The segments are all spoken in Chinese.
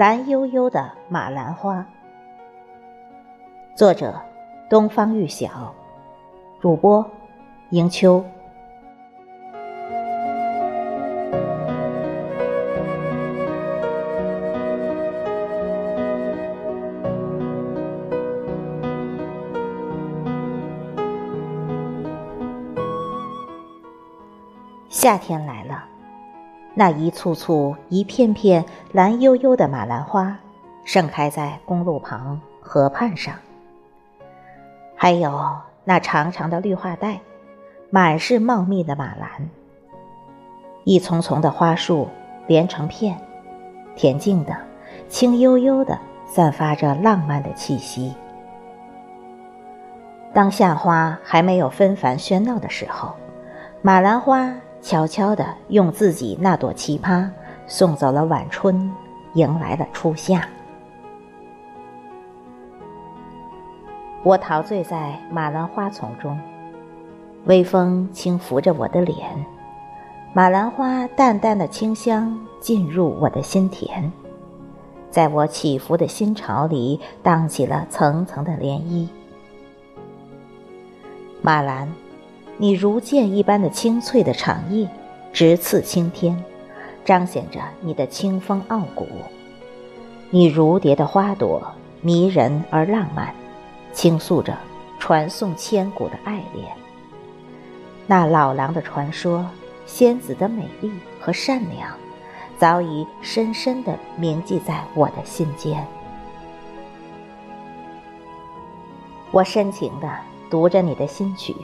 蓝悠悠的马兰花，作者：东方玉晓，主播：迎秋。夏天来了。那一簇簇、一片片蓝悠悠的马兰花，盛开在公路旁、河畔上。还有那长长的绿化带，满是茂密的马兰。一丛丛的花树连成片，恬静的、清悠悠的，散发着浪漫的气息。当夏花还没有纷繁喧闹的时候，马兰花。悄悄地用自己那朵奇葩送走了晚春，迎来了初夏。我陶醉在马兰花丛中，微风轻拂着我的脸，马兰花淡淡的清香进入我的心田，在我起伏的心潮里荡起了层层的涟漪。马兰。你如剑一般的清脆的长叶，直刺青天，彰显着你的清风傲骨。你如蝶的花朵，迷人而浪漫，倾诉着传颂千古的爱恋。那老狼的传说，仙子的美丽和善良，早已深深地铭记在我的心间。我深情地读着你的新曲。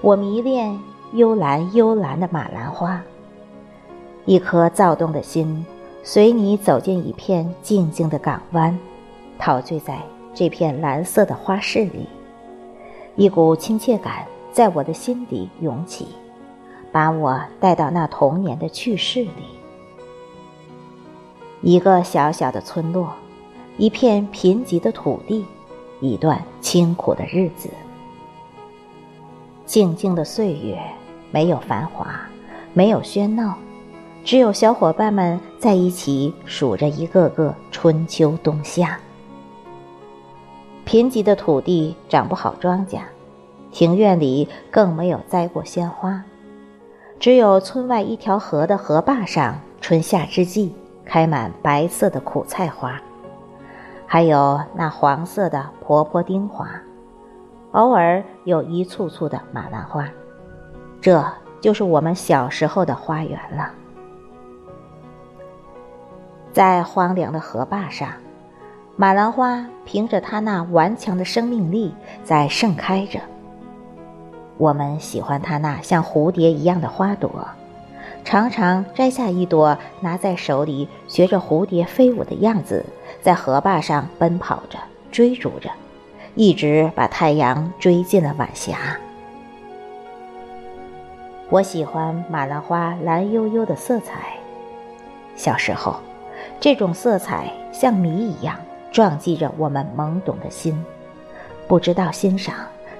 我迷恋幽蓝幽蓝的马兰花，一颗躁动的心随你走进一片静静的港湾，陶醉在这片蓝色的花市里，一股亲切感在我的心底涌起，把我带到那童年的趣事里。一个小小的村落，一片贫瘠的土地，一段清苦的日子。静静的岁月，没有繁华，没有喧闹，只有小伙伴们在一起数着一个个春秋冬夏。贫瘠的土地长不好庄稼，庭院里更没有栽过鲜花，只有村外一条河的河坝上，春夏之际开满白色的苦菜花，还有那黄色的婆婆丁花。偶尔有一簇簇的马兰花，这就是我们小时候的花园了。在荒凉的河坝上，马兰花凭着它那顽强的生命力在盛开着。我们喜欢它那像蝴蝶一样的花朵，常常摘下一朵，拿在手里，学着蝴蝶飞舞的样子，在河坝上奔跑着，追逐着。一直把太阳追进了晚霞。我喜欢马兰花蓝悠悠的色彩。小时候，这种色彩像谜一样撞击着我们懵懂的心，不知道欣赏，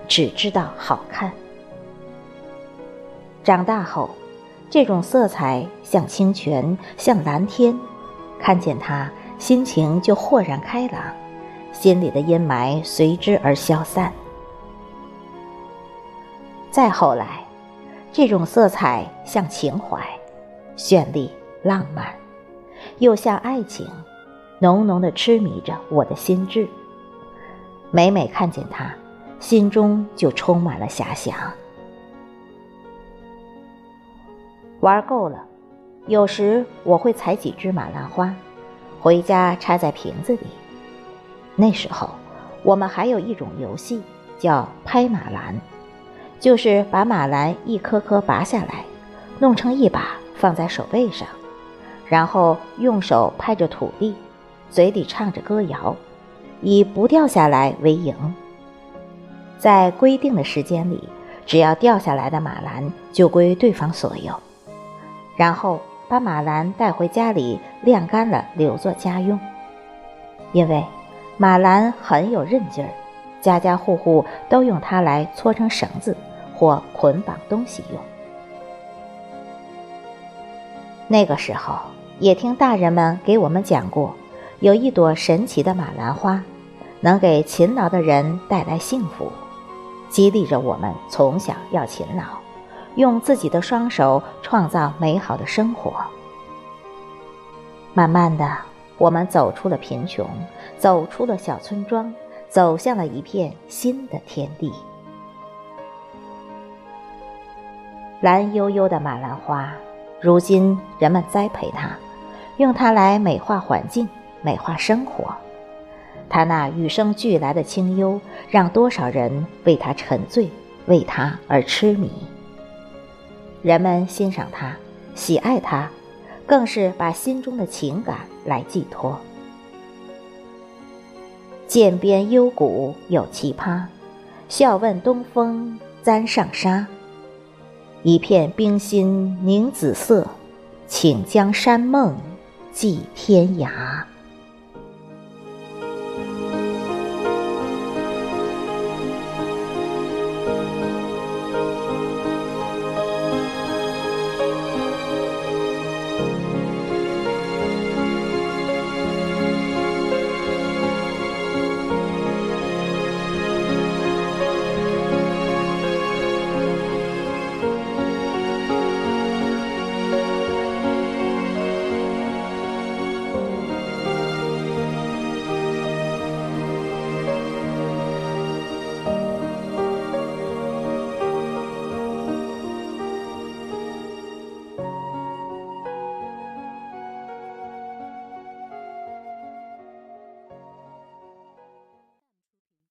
只知道好看。长大后，这种色彩像清泉，像蓝天，看见它，心情就豁然开朗。心里的阴霾随之而消散。再后来，这种色彩像情怀，绚丽浪漫，又像爱情，浓浓的痴迷着我的心智。每每看见它，心中就充满了遐想。玩够了，有时我会采几枝马兰花，回家插在瓶子里。那时候，我们还有一种游戏叫拍马兰，就是把马兰一颗颗拔下来，弄成一把放在手背上，然后用手拍着土地，嘴里唱着歌谣，以不掉下来为赢。在规定的时间里，只要掉下来的马兰就归对方所有，然后把马兰带回家里晾干了，留作家用，因为。马兰很有韧劲儿，家家户户都用它来搓成绳子或捆绑东西用。那个时候，也听大人们给我们讲过，有一朵神奇的马兰花，能给勤劳的人带来幸福，激励着我们从小要勤劳，用自己的双手创造美好的生活。慢慢的，我们走出了贫穷，走出了小村庄，走向了一片新的天地。蓝悠悠的马兰花，如今人们栽培它，用它来美化环境、美化生活。它那与生俱来的清幽，让多少人为它沉醉，为它而痴迷。人们欣赏它，喜爱它，更是把心中的情感来寄托。涧边幽谷有奇葩，笑问东风簪上纱。一片冰心凝紫色，请将山梦寄天涯。